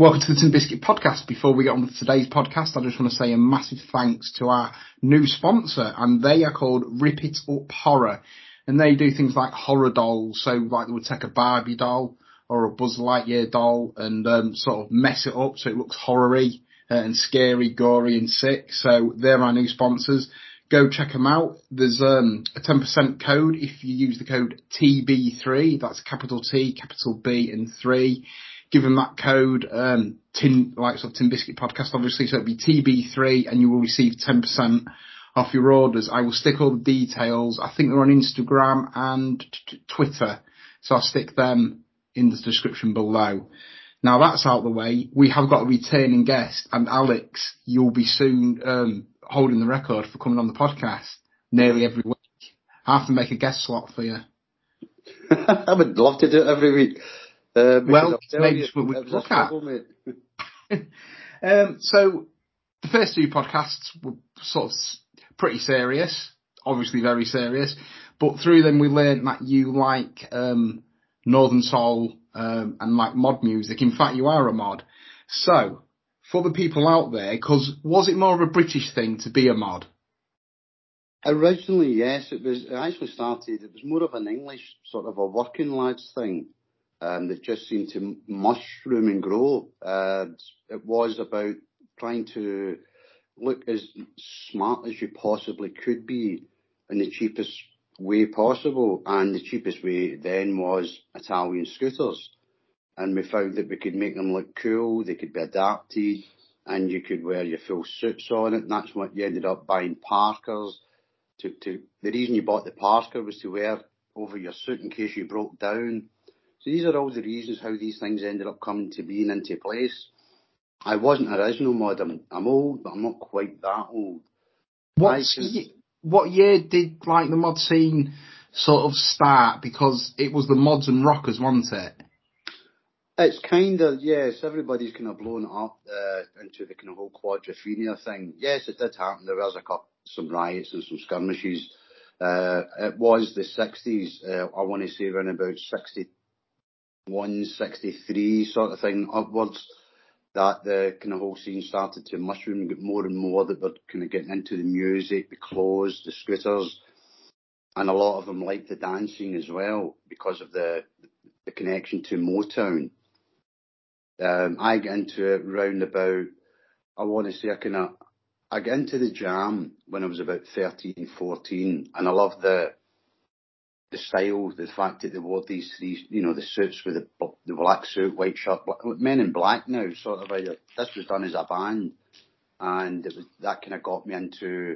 Welcome to the Tin Biscuit podcast. Before we get on with today's podcast, I just want to say a massive thanks to our new sponsor, and they are called Rip It Up Horror. And they do things like horror dolls. So, like, they would take a Barbie doll or a Buzz Lightyear doll and um, sort of mess it up so it looks horror-y uh, and scary, gory, and sick. So, they're our new sponsors go check them out. There's um, a 10% code if you use the code TB3. That's capital T, capital B, and three. Give them that code, um, tin, like sort of Tin Biscuit Podcast, obviously. So it'll be TB3 and you will receive 10% off your orders. I will stick all the details. I think they're on Instagram and Twitter. So I'll stick them in the description below. Now that's out the way. We have got a returning guest and Alex, you'll be soon, um, holding the record for coming on the podcast nearly every week. I have to make a guest slot for you. I would love to do it every week. Uh, well, maybe you, we look at. um, so the first two podcasts were sort of pretty serious, obviously very serious, but through them we learned that you like um, Northern Soul um, and like mod music. In fact, you are a mod. So for the people out there? Because was it more of a British thing to be a mod? Originally, yes. It was. It actually started. It was more of an English sort of a working lads thing that just seemed to mushroom and grow. It was about trying to look as smart as you possibly could be in the cheapest way possible. And the cheapest way then was Italian scooters and we found that we could make them look cool, they could be adapted, and you could wear your full suits on it, and that's what you ended up buying parkas. To, to the reason you bought the parka was to wear over your suit in case you broke down. So these are all the reasons how these things ended up coming to being into place. I wasn't original mod. I'm, I'm old, but I'm not quite that old. What what year did like the mod scene sort of start? Because it was the mods and rockers, wasn't it? It's kind of yes. Everybody's kind of blown up uh, into the kind of whole quadrophenia thing. Yes, it did happen. There was a couple, some riots and some skirmishes. Uh, it was the 60s. Uh, I want to say around about 61, 63 sort of thing upwards. That the kind of whole scene started to mushroom and get more and more that were kind of getting into the music, the clothes, the scooters, and a lot of them liked the dancing as well because of the the connection to Motown. Um, I get into it round about, I want to say I kind of, I get into the jam when I was about 13, 14, and I love the, the style, the fact that they wore these three, you know, the suits with the, the black suit, white shirt, black, men in black now, sort of, like, this was done as a band, and it was, that kind of got me into,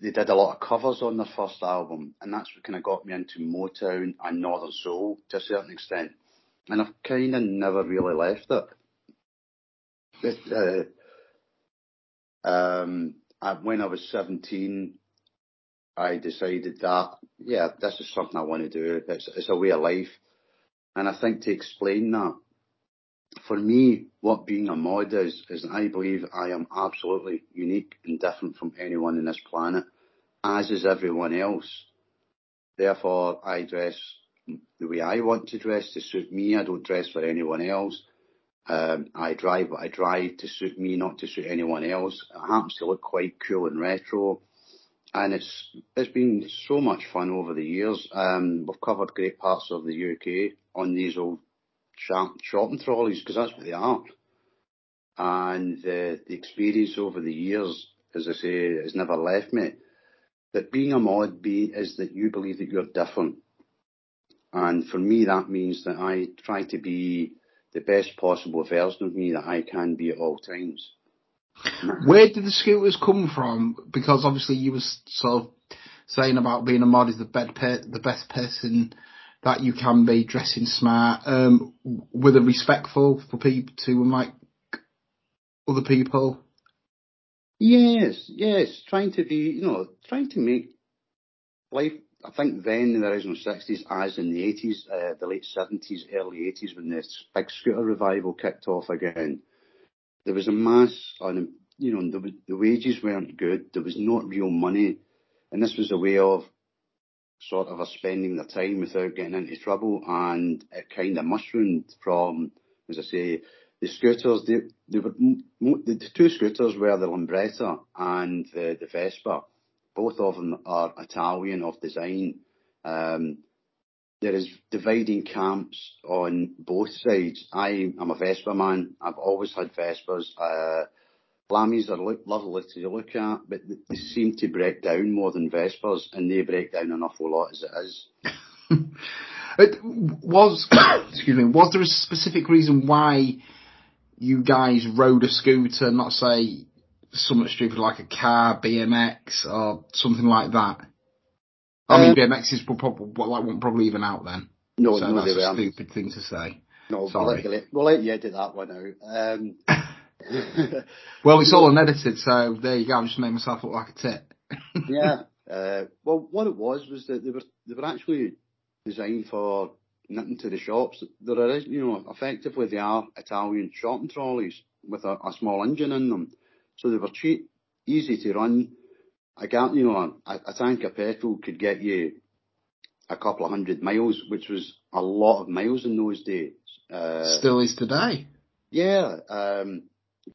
they did a lot of covers on their first album, and that's what kind of got me into Motown and Northern Soul to a certain extent and I've kind of never really left it. it uh, um, I, when I was 17, I decided that, yeah, this is something I want to do. It's, it's a way of life. And I think to explain that, for me, what being a mod is, is I believe I am absolutely unique and different from anyone in this planet, as is everyone else. Therefore, I dress the way I want to dress to suit me. I don't dress for anyone else. Um, I drive what I drive to suit me, not to suit anyone else. It happens to look quite cool and retro. And it's, it's been so much fun over the years. Um, we've covered great parts of the UK on these old shopping trolleys, because that's what they are. And the, the experience over the years, as I say, has never left me. That being a mod be, is that you believe that you're different and for me, that means that I try to be the best possible version of me that I can be at all times. Where did the scooters come from? Because obviously you were sort of saying about being a mod is the, best per- the best person that you can be, dressing smart, um, with a respectful for people to like other people. Yes, yes, trying to be, you know, trying to make life I think then in the original 60s, as in the 80s, uh, the late 70s, early 80s, when this big scooter revival kicked off again, there was a mass on, you know, the, the wages weren't good. There was not real money. And this was a way of sort of spending their time without getting into trouble, and it kind of mushroomed from, as I say, the scooters. They, they were the two scooters were the Lambretta and the, the Vespa. Both of them are Italian of design. Um, there is dividing camps on both sides. I am a Vespa man. I've always had Vespas. Uh, are lovely to look at, but they seem to break down more than Vespas, and they break down an awful lot as it is. it was, excuse me, was there a specific reason why you guys rode a scooter, not say something stupid like a car, BMX, or something like that? I mean, um, BMX is probably, like, probably even out then. No, so no, that's a stupid thing to say. No, Sorry. We'll let, we'll let you edit that one out. Um, well, it's all unedited, so there you go. I just made myself look like a tit. yeah. Uh, well, what it was was that they were they were actually designed for knitting to the shops. They're you know effectively they are Italian shopping trolleys with a, a small engine in them, so they were cheap, easy to run. I got you know a, a tank of petrol could get you a couple of hundred miles, which was a lot of miles in those days. Uh, Still is today. Yeah, um,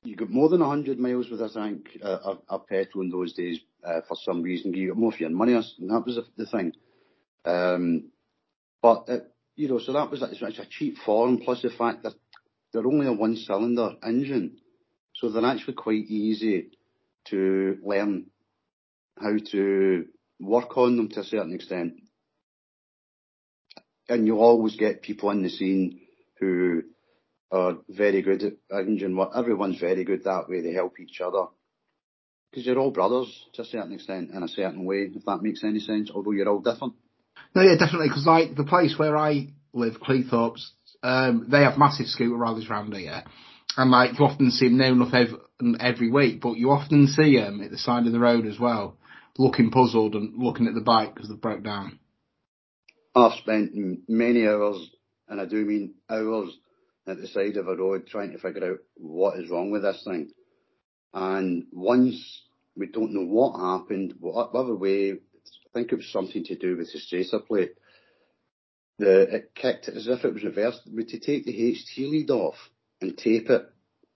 you got more than 100 miles with a tank uh, of, of, petrol in those days uh, for some reason. You got more for your money, and that was the, the thing. Um, but, it, uh, you know, so that was it's, it's a cheap form, plus the fact that they're only a one cylinder engine. So they're actually quite easy to learn how to work on them to a certain extent. And you'll always get people in the scene who are very good at engine work. Everyone's very good that way. They help each other. Because you're all brothers to a certain extent, in a certain way, if that makes any sense, although you're all different. No, yeah, definitely, because like the place where I live, Cleethorpes, um, they have massive scooter rallies around here. And like, you often see them near enough every, every week, but you often see them at the side of the road as well, looking puzzled and looking at the bike because they've broke down. I've spent many hours, and I do mean hours, at the side of a road trying to figure out what is wrong with this thing. And once we don't know what happened, whatever way, I think it was something to do with the stator plate. The, it kicked as if it was reversed. We had to take the HT lead off and tape it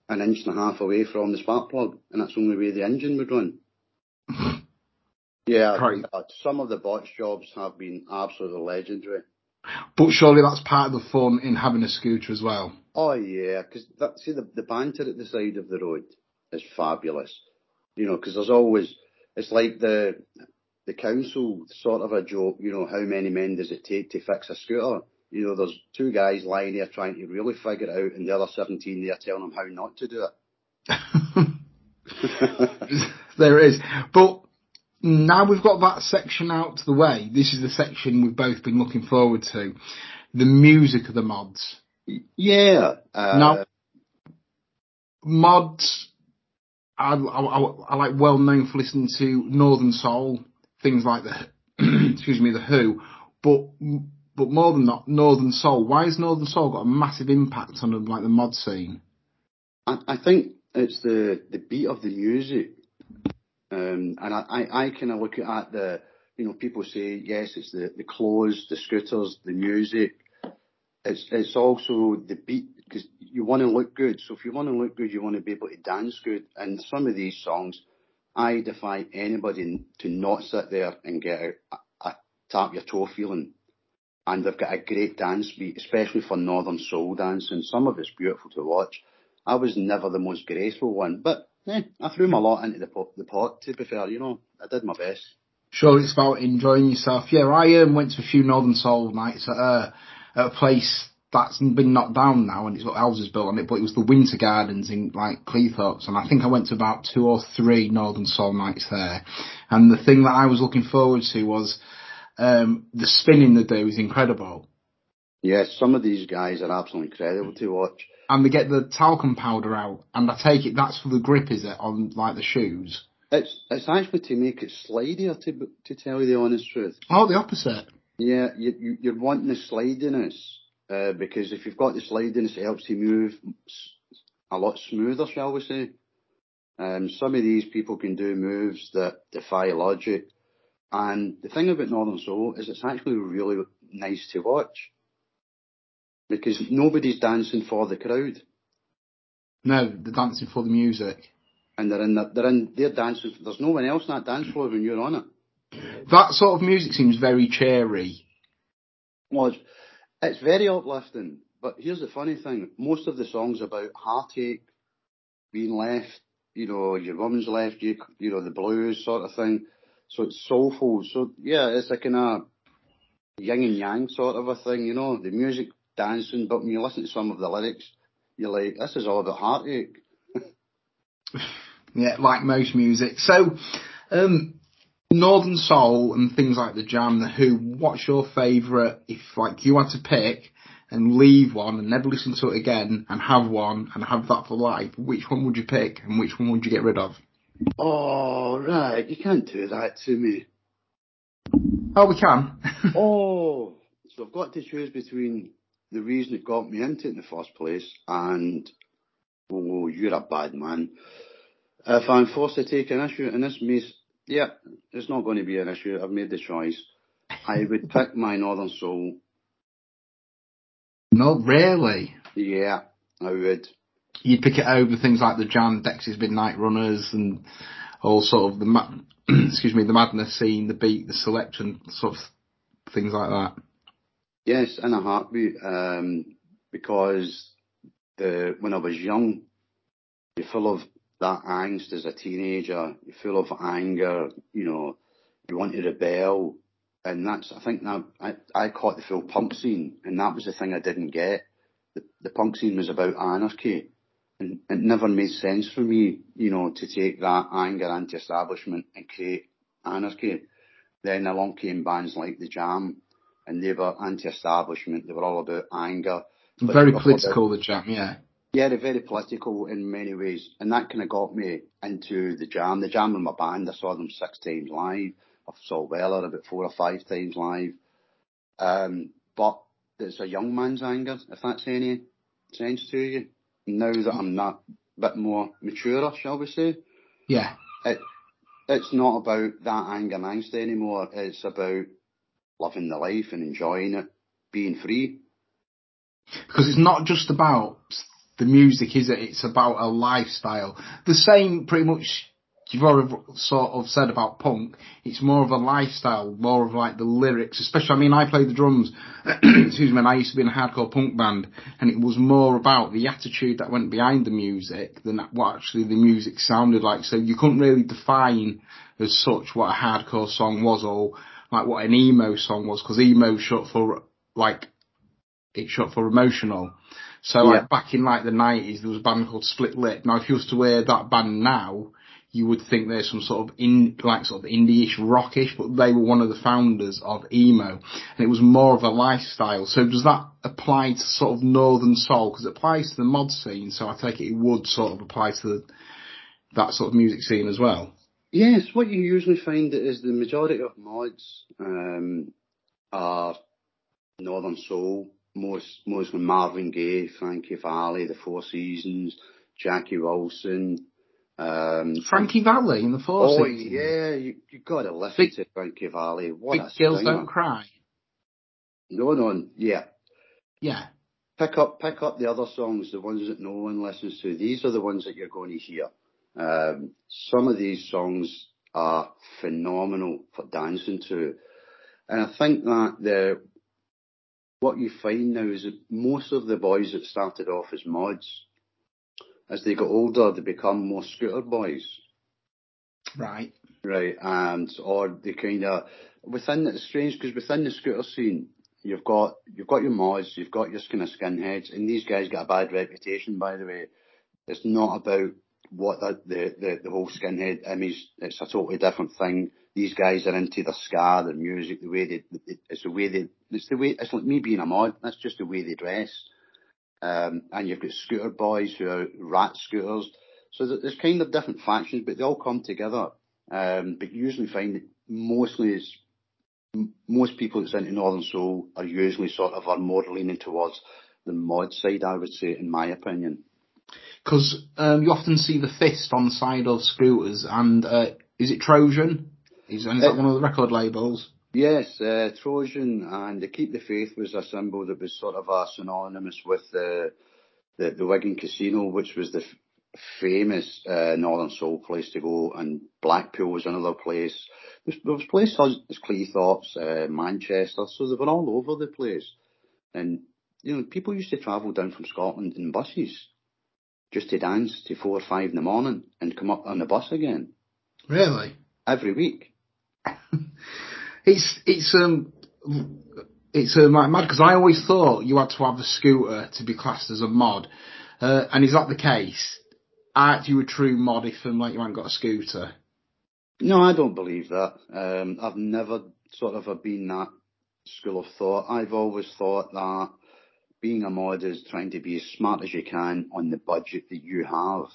an inch and a half away from the spark plug, and that's the only way the engine would run. Yeah, right. Uh, some of the botch jobs have been absolutely legendary. But surely that's part of the fun in having a scooter as well. Oh yeah, because see the the banter at the side of the road is fabulous. You know, because there's always it's like the the council sort of a joke. You know, how many men does it take to fix a scooter? You know, there's two guys lying there trying to really figure it out, and the other 17 they're telling them how not to do it. there is, but now we've got that section out to the way. This is the section we've both been looking forward to. The music of the mods. Yeah. Uh, now, mods, I, I, I, like well known for listening to Northern Soul, things like the, excuse me, the Who, but but more than that, Northern Soul. Why has Northern Soul got a massive impact on like the mod scene? I, I think it's the the beat of the music, Um, I I, I kind of look at the you know people say yes, it's the the clothes, the scooters, the music, it's it's also the beat because you want to look good. So if you want to look good, you want to be able to dance good. And some of these songs, I defy anybody to not sit there and get a tap your toe feeling. And they've got a great dance beat, especially for Northern Soul dancing. Some of it's beautiful to watch. I was never the most graceful one, but eh, I threw my lot into the pot, the pot. To be fair, you know, I did my best. Sure, it's about enjoying yourself. Yeah, I um, went to a few Northern Soul nights at uh, at a place that's been knocked down now and it's got houses built on it, but it was the Winter Gardens in like Cleethorpes and I think I went to about two or three Northern Soul nights there. And the thing that I was looking forward to was um, the spinning they do is incredible. Yes, some of these guys are absolutely incredible to watch. And they get the talcum powder out, and I take it that's for the grip, is it, on like the shoes? It's it's actually to make it slidier, to to tell you the honest truth. Oh, the opposite. Yeah, you, you, are wanting the slidiness uh, because if you've got the slidiness, it helps you move a lot smoother, shall we say. Um, some of these people can do moves that defy logic. And the thing about Northern Soul is it's actually really nice to watch because nobody's dancing for the crowd. No, they're dancing for the music. And they're in, the, they're in, they're dancing. There's no one else on that dance floor when you're on it. That sort of music seems very cheery. Well, it's, it's very uplifting. But here's the funny thing: most of the songs about heartache, being left, you know, your woman's left you, you know, the blues sort of thing. So it's soulful. So yeah, it's a kind of yin and yang sort of a thing, you know. The music, dancing, but when you listen to some of the lyrics, you're like, this is all about heartache. yeah, like most music. So, um, Northern Soul and things like the Jam, the Who. What's your favourite? If like you had to pick and leave one and never listen to it again and have one and have that for life, which one would you pick and which one would you get rid of? Oh, right. You can't do that to me. Oh, we can. oh, so I've got to choose between the reason it got me into it in the first place and, oh, you're a bad man. If I'm forced to take an issue, and this may, yeah, it's not going to be an issue. I've made the choice. I would pick my Northern Soul. Not really. Yeah, I would you'd pick it over things like the Jam, Dexys Midnight Runners, and all sort of the ma- excuse me, the madness scene, the beat, the Selecter, sort of things like that. Yes, in a heartbeat, um, because when I was young, you're full of that angst as a teenager. You're full of anger. You know, you want to rebel, and that's I think I, caught the full punk scene, and that was the thing I didn't get. The, the punk scene was about anarchy, and it never made sense for me, you know, to take that anger anti-establishment and create anarchy. Then along came bands like The Jam, and they were anti-establishment. They were all about anger. Very political, The Jam, yeah. Yeah, they're very political in many ways, and that kind of got me into The Jam. The Jam in my band, I saw them six times live. I saw Weller about four or five times live. Um, but it's a young man's anger, if that's any sense to you now that I'm not a bit more mature, shall we say? Yeah. It, it's not about that anger and angst anymore. It's about living the life and enjoying it, being free. Because it's not just about the music, is it? It's about a lifestyle. The same pretty much you've already sort of said about punk, it's more of a lifestyle, more of like the lyrics, especially, I mean, I play the drums, excuse me, and I used to be in a hardcore punk band, and it was more about the attitude that went behind the music than what actually the music sounded like. So you couldn't really define as such what a hardcore song was or like what an emo song was, because emo short for like, it short for emotional. So yeah. like back in like the nineties, there was a band called Split Lip. Now if you was to wear that band now, you would think there's some sort of in like sort of indie-ish rockish, but they were one of the founders of emo, and it was more of a lifestyle. So does that apply to sort of Northern Soul? Because it applies to the mod scene, so I take it it would sort of apply to the, that sort of music scene as well. Yes, what you usually find is the majority of mods um, are Northern Soul, most mostly Marvin Gaye, Frankie Valli, The Four Seasons, Jackie Wilson, um, Frankie Valli in the Four oh, Seasons. Oh yeah, you you got to listen big, to Frankie Valli. What big a girls singer. don't cry. No, no, yeah, yeah. Pick up, pick up the other songs, the ones that no one listens to. These are the ones that you're going to hear. Um, some of these songs are phenomenal for dancing to, and I think that the what you find now is that most of the boys that started off as mods as they get older, they become more scooter boys. Right. Right, and or they kind of within it's strange because within the scooter scene, you've got you've got your mods, you've got your kind of skinheads, and these guys get a bad reputation. By the way, it's not about what the the the, whole skinhead image. It's a totally different thing. These guys are into the ska, the music, the way they, it's the way they, it's the way, it's like me being a mod, that's just the way they dress. Um, and you've got scooter boys who are rat scooters. So there's kind of different factions, but they all come together. Um, but you usually find that mostly it's, most people that's into Northern Soul are usually sort of are more leaning towards the mod side, I would say, in my opinion. Because um, you often see the fist on the side of scooters, and uh, is it Trojan? Is, and is that one of the record labels? Yes, uh, Trojan and the Keep the Faith was a symbol that was sort of a synonymous with the the, the Wigan Casino, which was the f- famous uh, Northern Soul place to go, and Blackpool was another place. There was, there was places as Cleethorpes, uh, Manchester, so they were all over the place. And you know, people used to travel down from Scotland in buses just to dance to four or five in the morning and come up on the bus again. Really? Every week. it's it's um it's uh, mad because I always thought you had to have a scooter to be classed as a mod, uh, and is that the case? Aren't you a true mod if um, like you haven't got a scooter? No, I don't believe that. Um, I've never sort of been that school of thought. I've always thought that being a mod is trying to be as smart as you can on the budget that you have.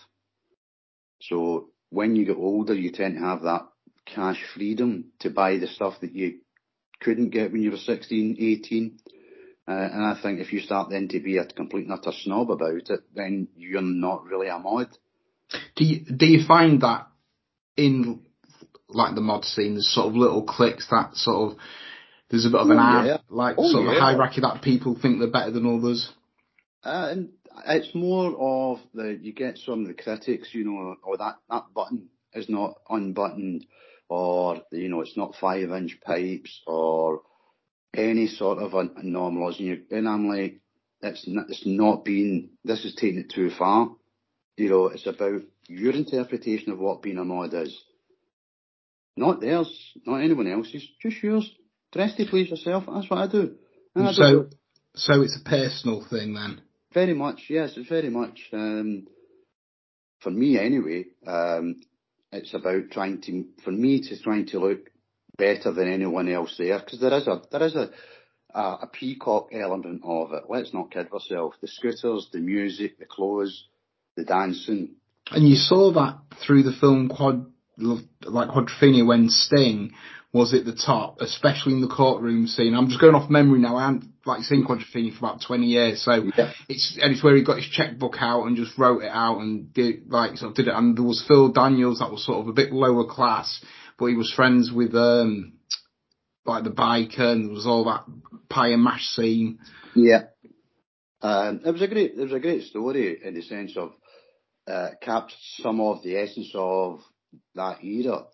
So when you get older, you tend to have that cash freedom to buy the stuff that you couldn't get when you were 16, 18. Uh, and I think if you start then to be a complete utter snob about it, then you're not really a mod. Do you, do you find that in like the mod scene, there's sort of little clicks that sort of there's a bit of an oh, yeah. like oh, sort yeah. of hierarchy that people think they're better than others. Uh, and it's more of the you get some of the critics, you know, or that that button is not unbuttoned, or you know, it's not five inch pipes, or any sort of anomalies. And, you, and I'm like, it's not, it's not being. This is taking it too far. You know, it's about your interpretation of what being a mod is. Not theirs, not anyone else's, just yours. Dress to please yourself. That's what I do. I so, so it's a personal thing then. Very much, yes. It's very much. Um, for me, anyway. Um, it's about trying to, for me, to trying to look better than anyone else there, because there is a there is a, a a peacock element of it. Let's not kid ourselves. The scooters, the music, the clothes, the dancing. And you saw that through the film Quad, like Quadrophenia when Sting was at the top, especially in the courtroom scene. I'm just going off memory now. I haven't like seen Quadrophenia for about 20 years, so yeah. it's and it's where he got his checkbook out and just wrote it out and did like sort of did it. And there was Phil Daniels that was sort of a bit lower class, but he was friends with um like the biker and there was all that pie and mash scene. Yeah. Um, it was a great, it was a great story in the sense of uh, captured some of the essence of that era.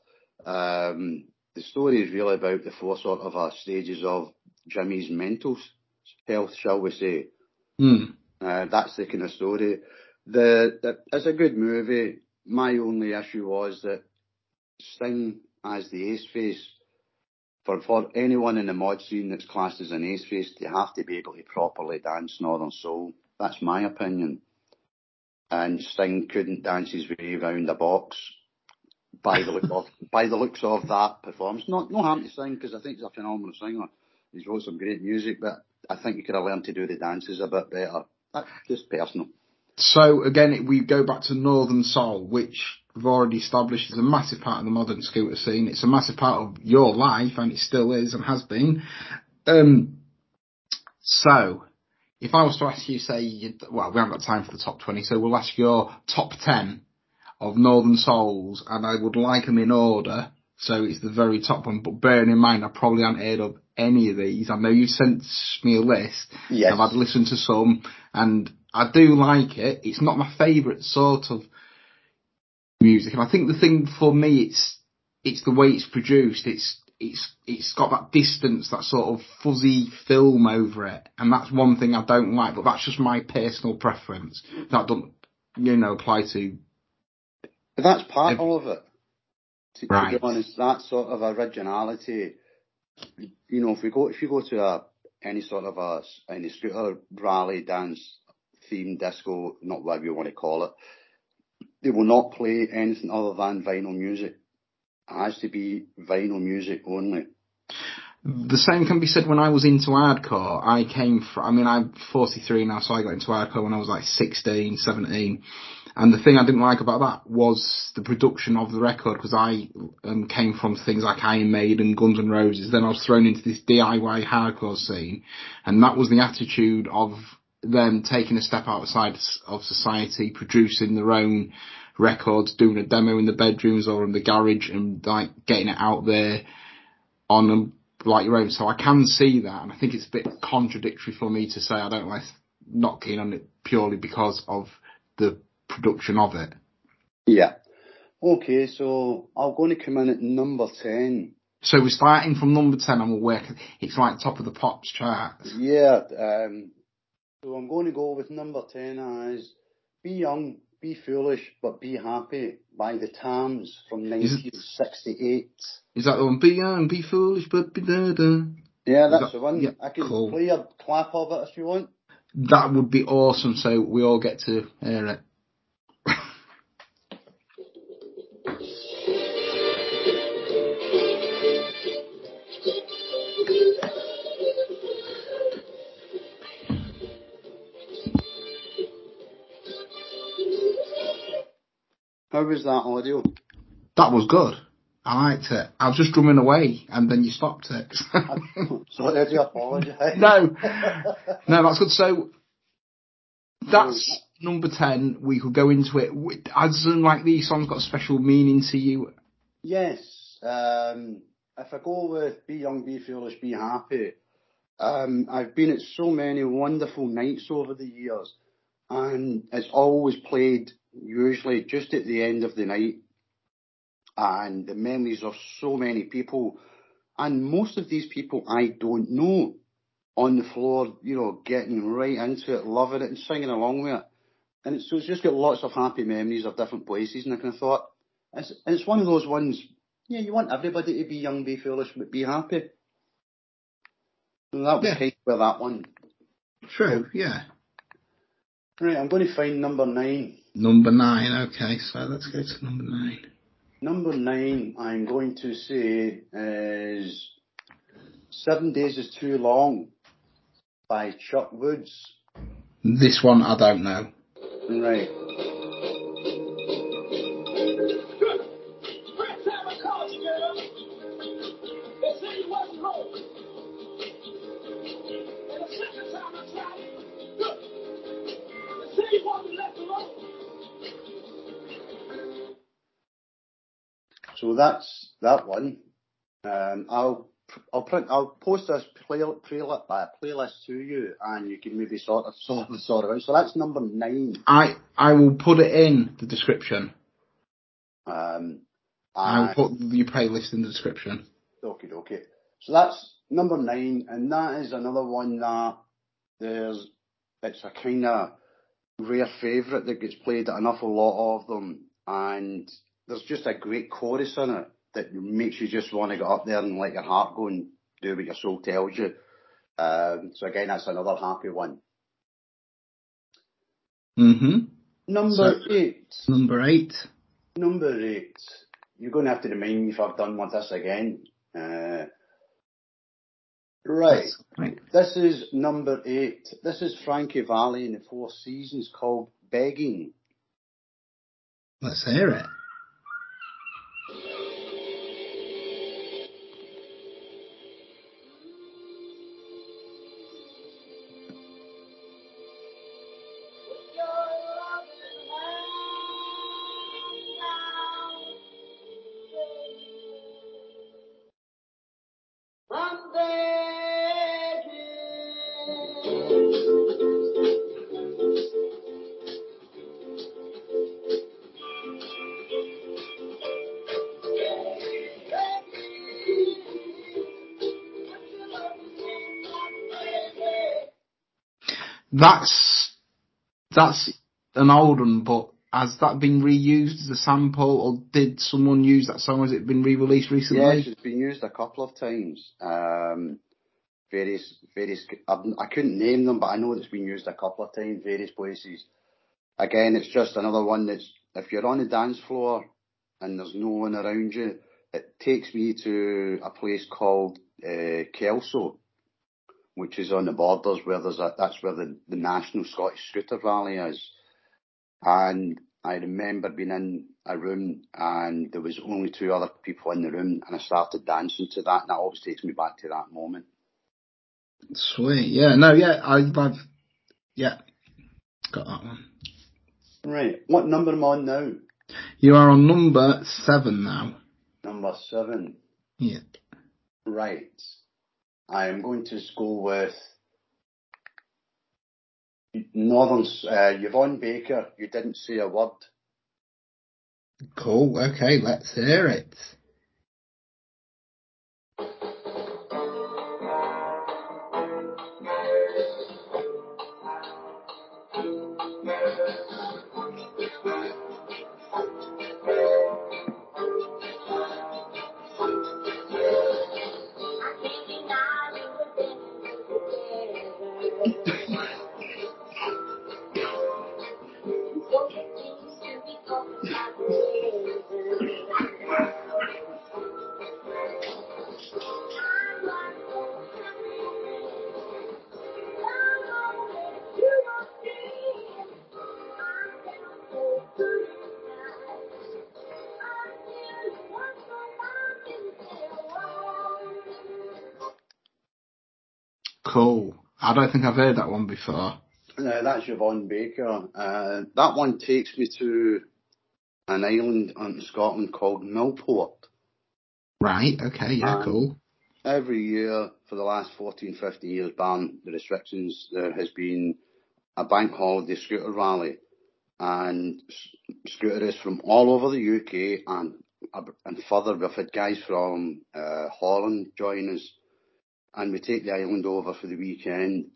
Um, the story is really about the four sort of uh, stages of Jimmy's mental health, shall we say. Mm. Uh, that's the kind of story. The, the it's a good movie. My only issue was that Sting as the ace face for for anyone in the mod scene that's classed as an ace face, they have to be able to properly dance Northern Soul. That's my opinion. And Sting couldn't dance his way around the box by the look of by the looks of that performance. Not no harm to sing because I think he's a phenomenal singer. He's wrote some great music, but I think he could have learned to do the dances a bit better. That's just personal. So again, we go back to Northern Soul, which we've already established is a massive part of the modern scooter scene. It's a massive part of your life, and it still is and has been. Um, so, if I was to ask you, say, well, we haven't got time for the top 20, so we'll ask your top 10 of Northern Souls, and I would like them in order. So it's the very top one, but bearing in mind I probably haven't heard of any of these. I know you sent me a list. Yes. I've had listened to some, and I do like it. It's not my favourite sort of music, and I think the thing for me, it's it's the way it's produced. It's it's it's got that distance, that sort of fuzzy film over it, and that's one thing I don't like. But that's just my personal preference. That doesn't, you know, apply to that's part if, of it. To, right. to be honest, that sort of originality. You know, if we go, if you go to a any sort of a any scooter rally dance theme disco, not whatever you want to call it, they will not play anything other than vinyl music. It has to be vinyl music only. The same can be said when I was into hardcore. I came from, I mean, I'm 43 now, so I got into hardcore when I was like 16, 17. And the thing I didn't like about that was the production of the record because I um, came from things like Iron Maiden, and Guns N' Roses. Then I was thrown into this DIY hardcore scene, and that was the attitude of them taking a step outside of society, producing their own records, doing a demo in the bedrooms or in the garage and like getting it out there on them like your own. So I can see that and I think it's a bit contradictory for me to say I don't like not keen on it purely because of the production of it. Yeah. Okay, so I'm going to come in at number 10. So we're starting from number 10 and we'll work, it's like top of the pops chart. Yeah, um, so I'm going to go with number 10 as Be Young, Be Foolish, but Be Happy by the Tams from 1968. Is that the one? Be young, be foolish, but be da da. Yeah, that's that, the one. Yeah, I can cool. play a clap of it if you want. That would be awesome, so we all get to hear it. How was that audio? That was good. I liked it. I was just drumming away, and then you stopped it. Sorry, I do apologise. no, no, that's good. So that's number ten. We could go into it. As in, like these songs got special meaning to you. Yes. Um, if I go with "Be Young, Be Foolish, Be Happy," um, I've been at so many wonderful nights over the years, and it's always played usually just at the end of the night. And the memories of so many people, and most of these people I don't know, on the floor, you know, getting right into it, loving it, and singing along with it. And it's, so it's just got lots of happy memories of different places, and I kind of thought, it's, it's one of those ones, yeah, you want everybody to be young, be foolish, but be happy. And that was yeah. kind of where that one. True, yeah. Right, I'm going to find number nine. Number nine, okay, so let's go to number nine. Number nine, I'm going to say is Seven Days is Too Long by Chuck Woods. This one I don't know. Right. That's that one. Um, I'll I'll print I'll post this uh, playlist to you, and you can maybe sort of sort of sort of out. So that's number nine. I I will put it in the description. Um, I'll put your playlist in the description. Okay, okay. So that's number nine, and that is another one that there's it's a kind of rare favourite that gets played at an awful lot of them, and there's just a great chorus in it that makes you just want to get up there and let your heart go and do what your soul tells you. Um, so again, that's another happy one. Mm-hmm. Number so, eight. Number eight. Number eight. You're going to have to remind me if I've done with this again. Uh, right. right. This is number eight. This is Frankie Valli in the Four Seasons called Begging. Let's hear it. That's that's an old one, but has that been reused as a sample, or did someone use that song? Has it been re-released recently? Yes, it's been used a couple of times. Um, various, various. I couldn't name them, but I know it's been used a couple of times, various places. Again, it's just another one that's if you're on the dance floor and there's no one around you, it takes me to a place called uh, Kelso, which is on the borders where there's a, that's where the, the National Scottish Scooter Rally is. And I remember being in a room and there was only two other people in the room and I started dancing to that and that always takes me back to that moment. Sweet. Yeah, no, yeah, I, I've, yeah, got that one. Right. What number am I on now? You are on number seven now. Number seven. Yeah. Right. I am going to go with Northern uh, Yvonne Baker. You didn't say a word. Cool. Okay, let's hear it. I don't think I've heard that one before. No, that's Yvonne Baker. Uh, that one takes me to an island in Scotland called Millport. Right, okay, yeah, um, cool. Every year for the last 14, 15 years, ban the restrictions, there has been a bank holiday scooter rally. And scooterists from all over the UK and and further, we've had guys from uh, Holland join us and we take the island over for the weekend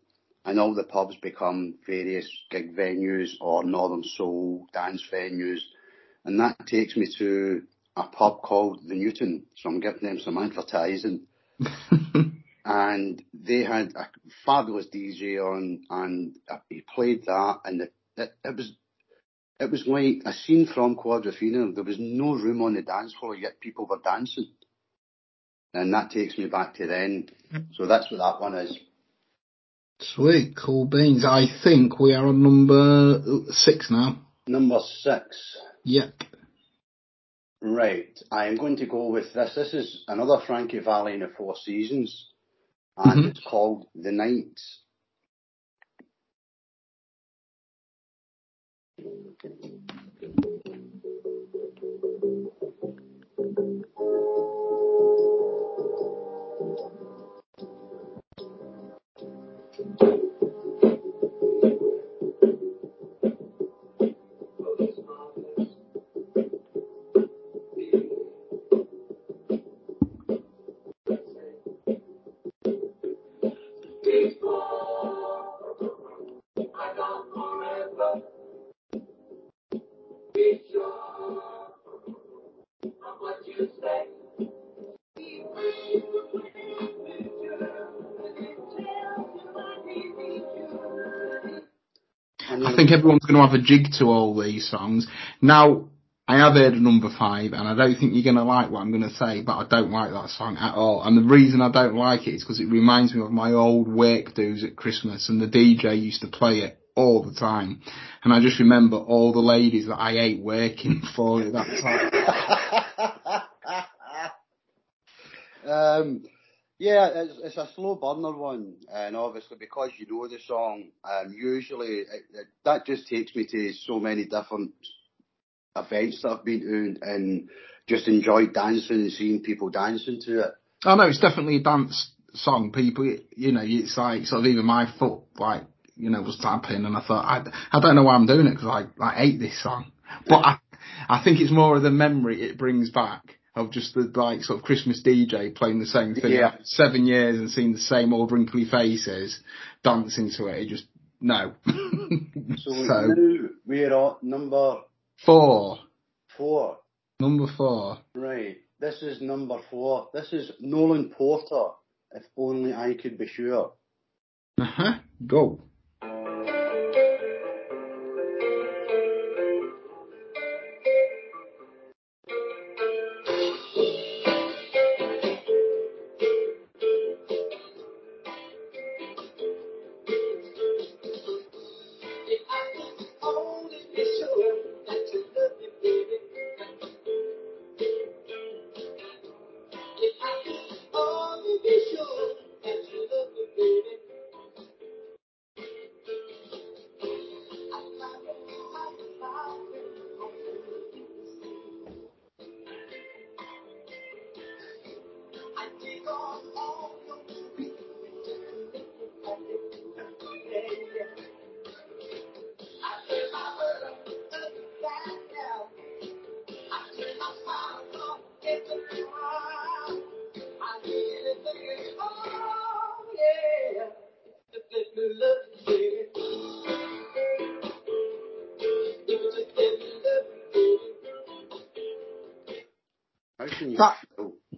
and all the pubs become various gig venues or Northern Soul dance venues. And that takes me to a pub called the Newton. So I'm giving them some advertising. and they had a fabulous DJ on and he played that and it, it, it was it was like a scene from Quadrophenia. There was no room on the dance floor, yet people were dancing. And that takes me back to then. So that's what that one is. Sweet, cool beans. I think we are on number six now. Number six. Yep. Right. I am going to go with this. This is another Frankie Valli in the Four Seasons. And mm-hmm. it's called The Night. Going to have a jig to all these songs. Now, I have heard number five, and I don't think you're going to like what I'm going to say, but I don't like that song at all. And the reason I don't like it is because it reminds me of my old work dues at Christmas, and the DJ used to play it all the time. And I just remember all the ladies that I ate working for at that time. um, yeah, it's, it's a slow burner one, and obviously because you know the song, um, usually it, it, that just takes me to so many different events that I've been to and just enjoyed dancing and seeing people dancing to it. Oh no, it's definitely a dance song. People, you know, it's like sort of even my foot, like you know, was tapping, and I thought I, I don't know why I'm doing it because I I hate this song, but I I think it's more of the memory it brings back of just the like sort of Christmas DJ playing the same thing yeah. seven years and seeing the same old wrinkly faces dancing to it. It just no. so, so we're at number four. Four. Number four. Right. This is number four. This is Nolan Porter. If only I could be sure. Uh huh. Go.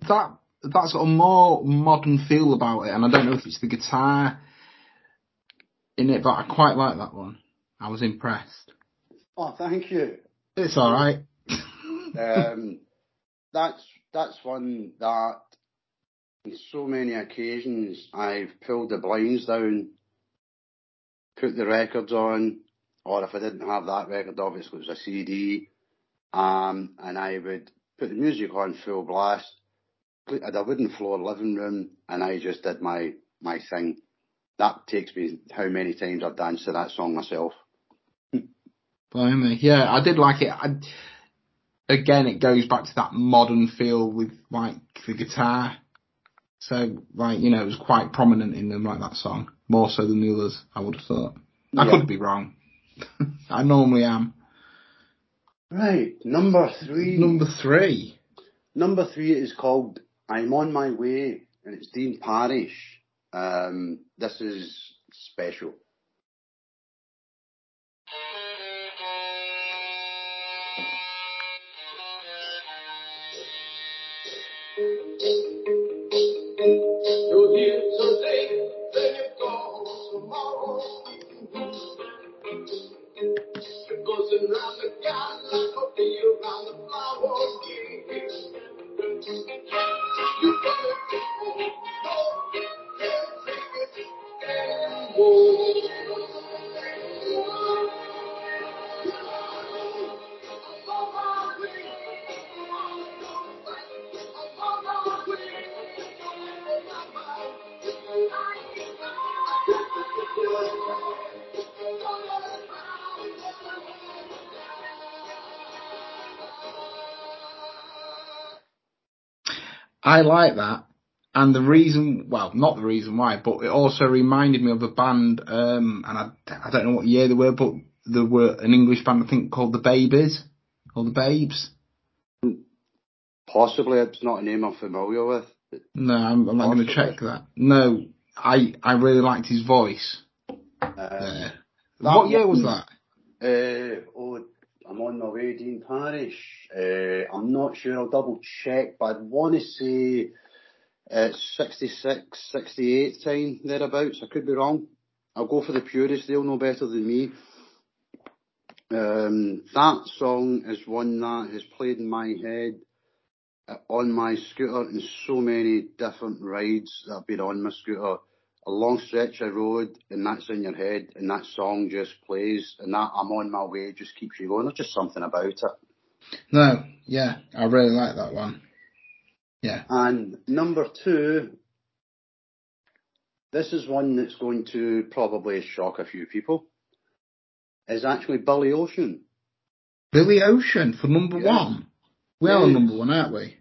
That that's got a more modern feel about it, and I don't know if it's the guitar in it, but I quite like that one. I was impressed. Oh, thank you. It's all right. um, that's that's one that on so many occasions I've pulled the blinds down, put the records on, or if I didn't have that record, obviously it was a CD, um, and I would put the music on full blast, had a wooden floor living room, and I just did my my thing. That takes me how many times I've danced to that song myself. Blimey, yeah, I did like it. I, again, it goes back to that modern feel with like the guitar. So, like, you know, it was quite prominent in them, like that song, more so than the others. I would have thought. I Yeah. could be wrong. I normally am. Right, number three. Number three. Number three is called I'm on my way, and it's Dean Parrish. Um, this is special. Like a bee around the flowers. I like that. And the reason, well, not the reason why, but it also reminded me of a band, um, and I, I don't know what year they were, but there were an English band, I think, called the Babys, or the Babes. Possibly it's not a name I'm familiar with. No, I'm, I'm not going to check that. No, I, I really liked his voice. There. what year was that? Uh, on my way, Dean Parrish. Uh, I'm not sure. I'll double check, but I'd want to say it's 66, 68 time thereabouts. I could be wrong. I'll go for the purists. They'll know better than me. Um, that song is one that has played in my head uh, on my scooter in so many different rides that I've been on my scooter. A long stretch of road and that's in your head and that song just plays and that I'm on my way just keeps you going. There's just something about it. No, yeah, I really like that one. Yeah. And number two, this is one that's going to probably shock a few people, is actually Billy Ocean. Billy Ocean for number Yes. one. We are number one, aren't we?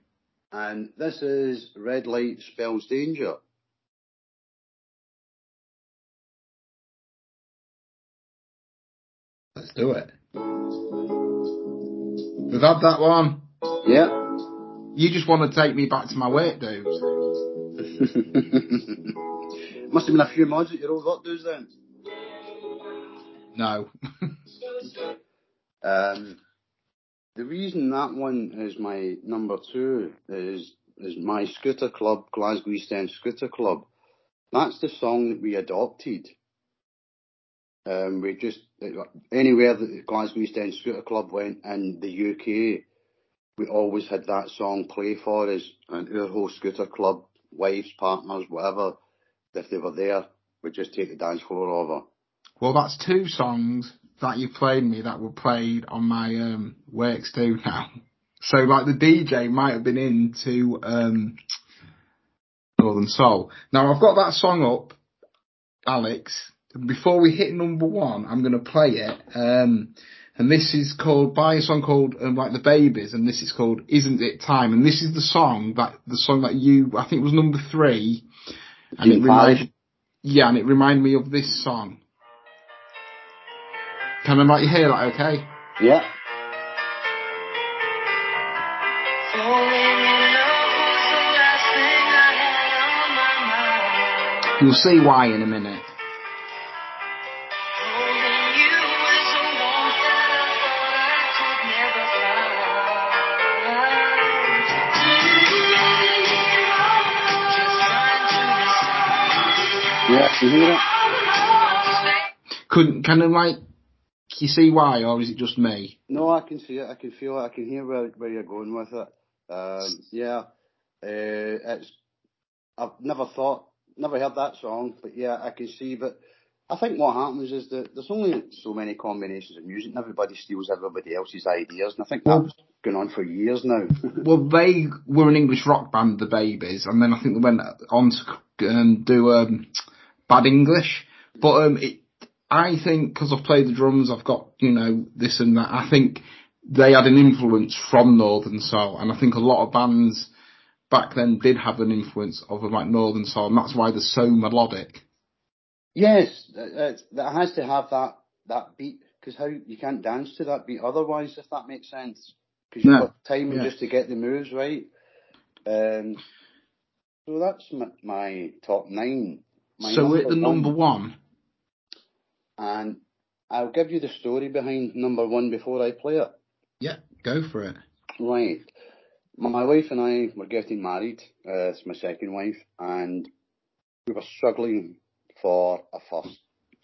And this is Red Light Spells Danger. Do it. We've had that one. Yeah. You just want to take me back to my work dudes. Must have been a few mods at your old work dues then. No. Um, the reason that one is my number two is is my scooter club, Glasgow East End Scooter Club. That's the song that we adopted. Um, we just anywhere that the Glasgow East End Scooter Club went in the UK, we always had that song play for us, and our whole scooter club, wives, partners, whatever, if they were there, we'd just take the dance floor over. Well, that's two songs that you played me that were played on my um, works too now. So like the DJ might have been into um, Northern Soul. Now I've got that song up, Alex. Before we hit number one, I'm going to play it. Um, and this is called by a song called um, like the Babys, and this is called "Isn't It Time?" And this is the song that the song that you I think was number three, and it Dean reminded yeah, and it reminded me of this song. Can I let you hear that? Okay. Yeah. Falling in love was the last thing I had on my mind. You'll see why in a minute. Yeah, I hear it. Couldn't, kind of like, you see why, or is it just me? No, I can see it. I can feel it. I can hear where where you're going with it. Um, yeah, uh, it's. I've never thought, never heard that song, but yeah, I can see. But I think what happens is that there's only so many combinations of music, and everybody steals everybody else's ideas, and I think Well- that's going on for years now. Well, they were an English rock band, the Babys, and then I think they went on to um, do um, Bad English. But um, it, I think because I've played the drums, I've got you know this and that. I think they had an influence from Northern Soul, and I think a lot of bands back then did have an influence of like Northern Soul, and that's why they're so melodic. yes, that, has to have that that beat because how you can't dance to that beat otherwise, if that makes sense. Because you've No, got time yeah. just to get the moves right. Um, so that's my, my top nine. So we're at the number one. And I'll give you the story behind number one before I play it. Yeah, go for it. Right. My wife and I were getting married. Uh, it's my second wife, and we were struggling for a first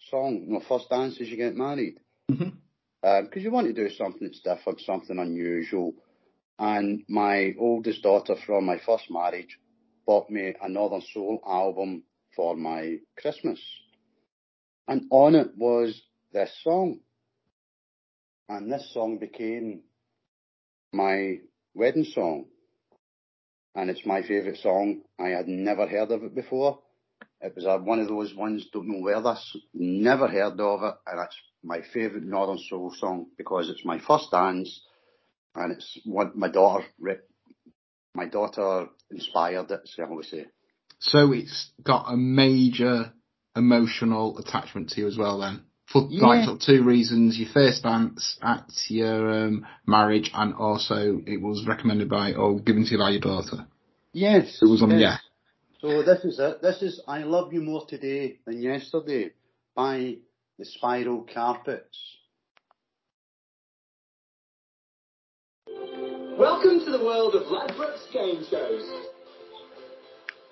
song, no, first dance as you get married. Because you want to do something that's different, something unusual. And my oldest daughter from my first marriage bought me a Northern Soul album for my Christmas. And on it was this song. And this song became my wedding song. And it's my favourite song. I had never heard of it before. It was one of those ones, don't know where this, never heard of it. And it's my favourite Northern Soul song because it's my first dance and it's what my daughter, my daughter inspired it, I always say. So it's got a major emotional attachment to you as well then. For like Yeah. sort of two reasons, your first dance at your um, marriage and also it was recommended by or given to you by your daughter. Yes. It was on, yes. yeah. So this is it. This is I Love You More Today Than Yesterday by the Spiral Carpets. Welcome to the world of Ladbrokes game shows.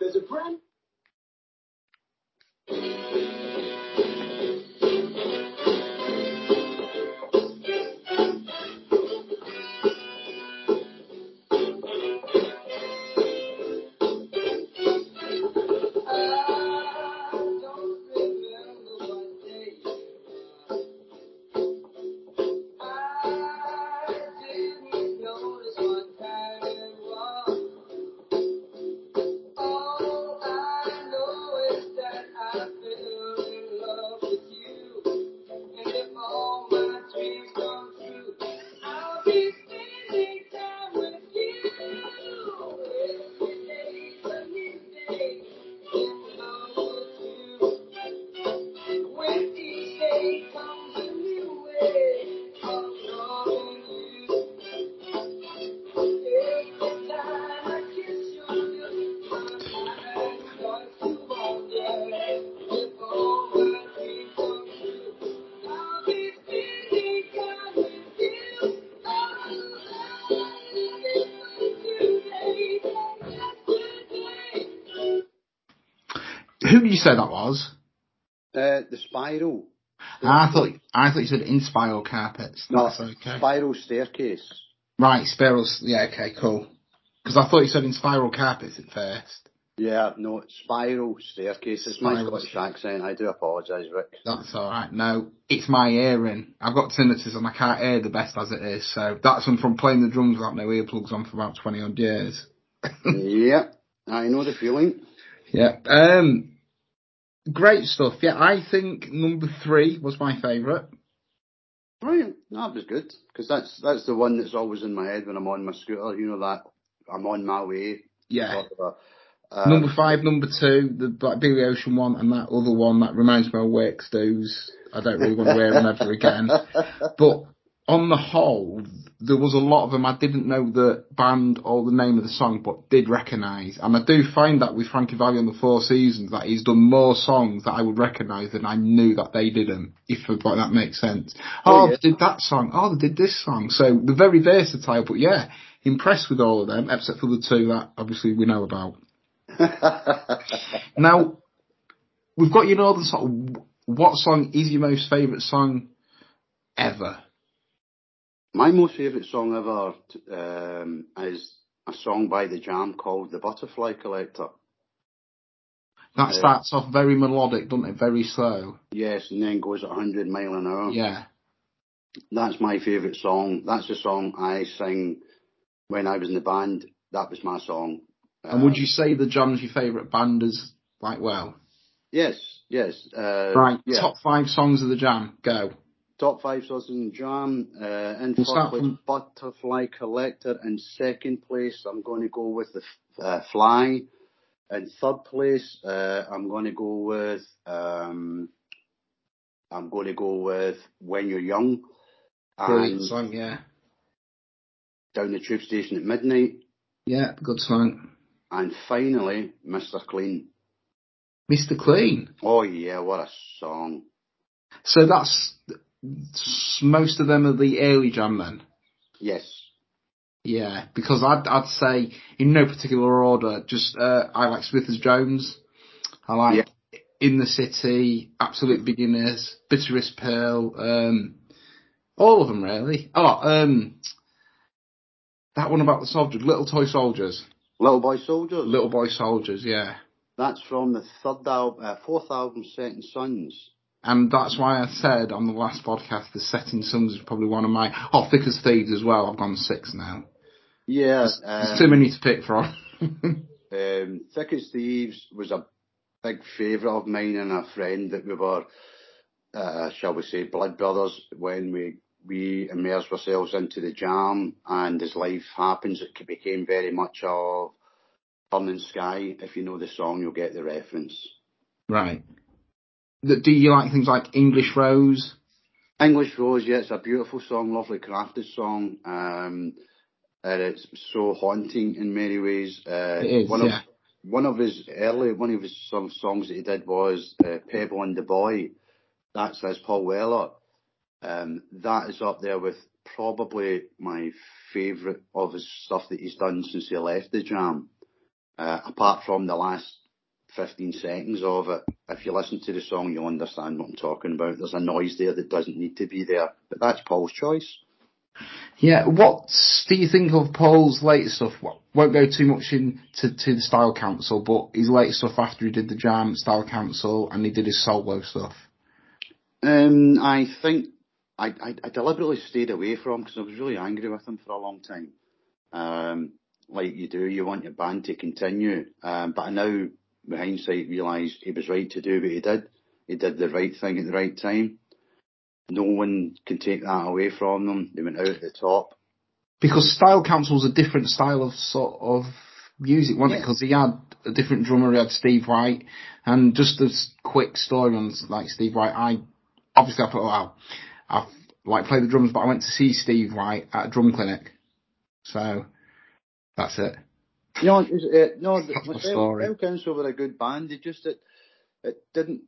There's a brand. Say that was? Uh, the Spiral. I thought I thought you said Inspiral Carpets. No, That's okay. Spiral Staircase. right, spirals. Yeah, okay, cool. Because I thought you said Inspiral Carpets at first. Yeah, no, Spiral Staircase. It's my Scottish accent. I do apologise, Rick. That's all right. No, it's my hearing. I've got tinnitus and I can't hear the best as it is. So that's from from playing the drums without no earplugs on for about twenty odd years. yeah, I know the feeling. Yeah. Um. Great stuff. Yeah, I think number three was my favourite. Right, that was good because that's that's the one that's always in my head when I'm on my scooter. You know that I'm on my way. Yeah. sort of a- um, number five, number two, the Black Billy Ocean one, and that other one that reminds me of work stews. I don't really want to wear them ever again. But on the whole, there was a lot of them I didn't know the band or the name of the song, but did recognise. And I do find that with Frankie Valli on the Four Seasons, that he's done more songs that I would recognise than I knew that they did them, if that makes sense. Oh, Oh, yeah. they did that song. Oh, they did this song. So they're very versatile, but yeah, impressed with all of them, except for the two that obviously we know about. Now, we've got your northern song. What song is your most favourite song ever? My most favourite song ever um, is a song by The Jam called The Butterfly Collector. That Uh, starts off very melodic, doesn't it? Very slow. Yes, and then goes at 100 mile an hour. Yeah. That's my favourite song. That's the song I sing when I was in the band. That was my song. And would Um, you say the Jam's your favourite band as like well? Yes, yes. Uh, Right. Yeah. Top five songs of the Jam. Go. Top five songs in Jam. Uh, in We'll first place, from- Butterfly Collector. In second place, I'm going to go with the uh, Fly. In third place, uh, I'm going to go with um, I'm going to go with When You're Young. Brilliant And song. Yeah. Down the Tube Station at Midnight. Yeah. Good song. And finally, Mr. Clean. Mr. Clean. Oh yeah, what a song. So that's most of them are the early Jam then. Yes. Yeah, because I'd I'd say in no particular order. Just uh, I like Smithers Jones. I like In the City, Absolute Beginners, Bitterest Pill. Um, all of them really. Oh, um, that one about the soldiers, Little Toy Soldiers, Little Boy Soldiers. Little Boy Soldiers. Yeah, That's from the third album, uh, fourth album, Setting Sons. And that's why I said on the last podcast, the Setting Sons is probably one of my. Oh, Thick as Thieves as well. I've gone six now. Yeah. There's um, too many to pick from. Um, Thick as Thieves was a big favourite of mine and a friend that we were, uh, shall we say, blood brothers when we we immersed ourselves into the jam and as life happens it became very much of Burning Sky. If you know the song you'll get the reference. right. Do you like things like English Rose? English Rose, yeah, it's a beautiful song, lovely crafted song. Um, and it's so haunting in many ways. Uh, It is, one yeah. Of, one of his early, one of his some songs that he did was uh, Pebble and the Boy. That's his Paul Weller. Um, that is up there with probably my favourite of his stuff that he's done since he left the Jam. Uh, apart from the last 15 seconds of it, if you listen to the song, you'll understand what I'm talking about. There's a noise there that doesn't need to be there, but that's Paul's choice. Yeah. What do you think of Paul's latest stuff? Well, won't go too much into to the Style Council, but his latest stuff after he did the Jam Style Council and he did his solo stuff. Um, I think I, I, I deliberately stayed away from because I was really angry with him for a long time. Um, like you do, you want your band to continue. Um, but I now, with hindsight, realise he was right to do what he did. He did the right thing at the right time. No one can take that away from them. They went out at the top. Because Style Council was a different style of sort of music, wasn't it? Because he had a different drummer. He had Steve White, and just as quick story on like Steve White, I obviously I thought, wow, I've like played the drums, but I went to see Steve White at a drum clinic, so that's it. You know, uh, no, the, That's my Style- Council were a good band. It just it, it didn't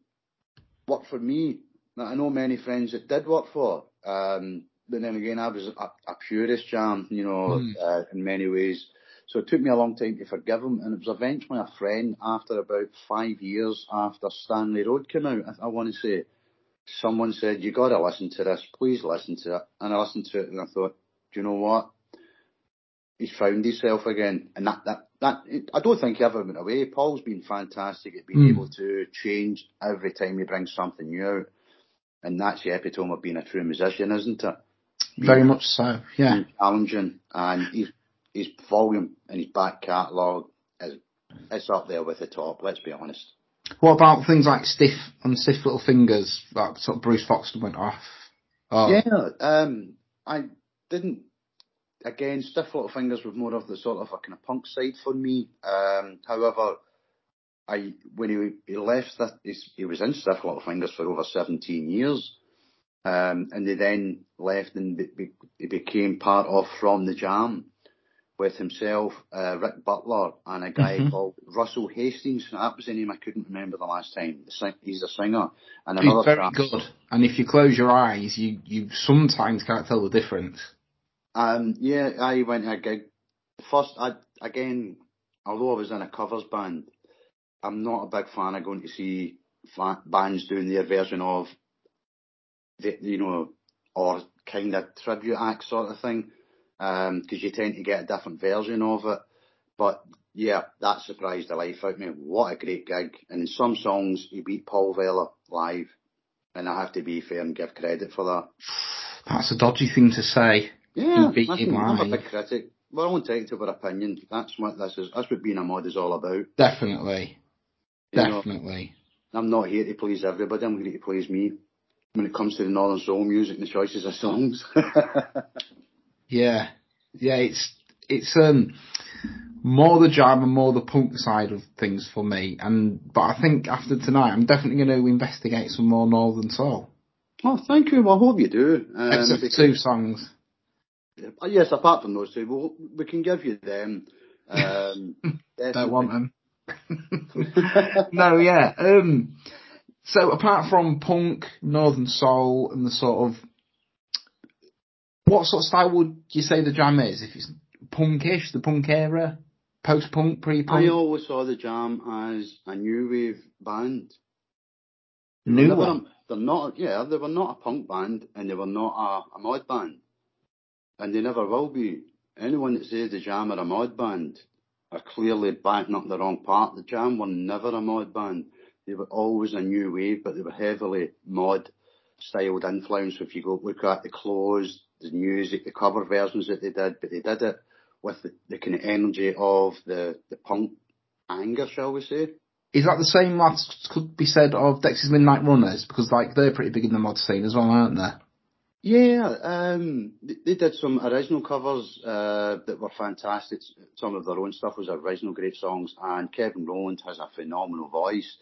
work for me. Now, I know many friends that did work for. Um, but then again, I was a, a purist jam, you know, Hmm. uh, in many ways. So it took me a long time to forgive him, and it was eventually a friend after about five years after Stanley Road came out. I, I want to say, someone said, "You got to listen to this. Please listen to it." And I listened to it, and I thought, "Do you know what? He's found himself again, and that that that I don't think he ever went away. Paul's been fantastic at being Mm. able to change every time he brings something new out, and that's the epitome of being a true musician, isn't it? Very much so. Yeah. Being challenging, and his his volume and his back catalogue is it's up there with the top. Let's be honest. What about things like Stiff and Stiff Little Fingers? Like sort of Bruce Foxton went off. Oh, Yeah, um, I didn't. Again, Stiff Little Fingers was more of the sort of a kind of punk side for me. Um, however, I when he he left that he was in Stiff Little Fingers for over seventeen years, um, and they then left and be, be, he became part of From the Jam with himself, uh, Rick Buckler, and a guy Mhm. called Russell Hastings. That was the name I couldn't remember the last time. He's a singer, and He's very good. And if you close your eyes, you, you sometimes can't tell the difference. Um, yeah, I went to a gig. First, I again, although I was in a covers band, I'm not a big fan of going to see fa- bands doing their version of the, you know, or kind of tribute act sort of thing, because you tend to get a different version of it. But yeah, that surprised the life out of me. What a great gig! And in some songs, he beat Paul Weller live, and I have to be fair and give credit for that. That's a dodgy thing to say. Yeah, He beat him listen, I'm a big critic. We're all entitled to our opinion. That's what this is. That's what being a mod is all about. Definitely. You know, Definitely. I'm not here to please everybody. I'm here to please me. When it comes to the Northern Soul music and the choices of songs. Yeah. Yeah, it's it's um more the jam and more the punk side of things for me. And but I think after tonight I'm definitely gonna investigate some more Northern Soul. oh, thank you. Well, I hope you do. Um, Except two songs. Yes, apart from those two, we'll, we can give you them. Um, Don't want them. no, yeah. Um, so apart from punk, northern soul, and the sort of what sort of style would you say the jam is? If it's punkish, the punk era, post punk, pre punk? I always saw the Jam as a new wave band. new They were- one. They're not, yeah, they were not a punk band and they were not a, a mod band. And they never will be. Anyone that says the Jam are a mod band are clearly backing up the wrong part. The Jam were never a mod band. They were always a new wave, but they were heavily mod styled influence. If you go look at the clothes, the music, the cover versions that they did, but they did it with the, the kind of energy of the, the punk anger, shall we say. Is that the same that could be said of Dexys Midnight Runners? Because like they're pretty big in the mod scene as well, aren't they? Yeah, um, they, they did some original covers uh, that were fantastic. Some of their own stuff was original, great songs, and Kevin Rowland has a phenomenal voice.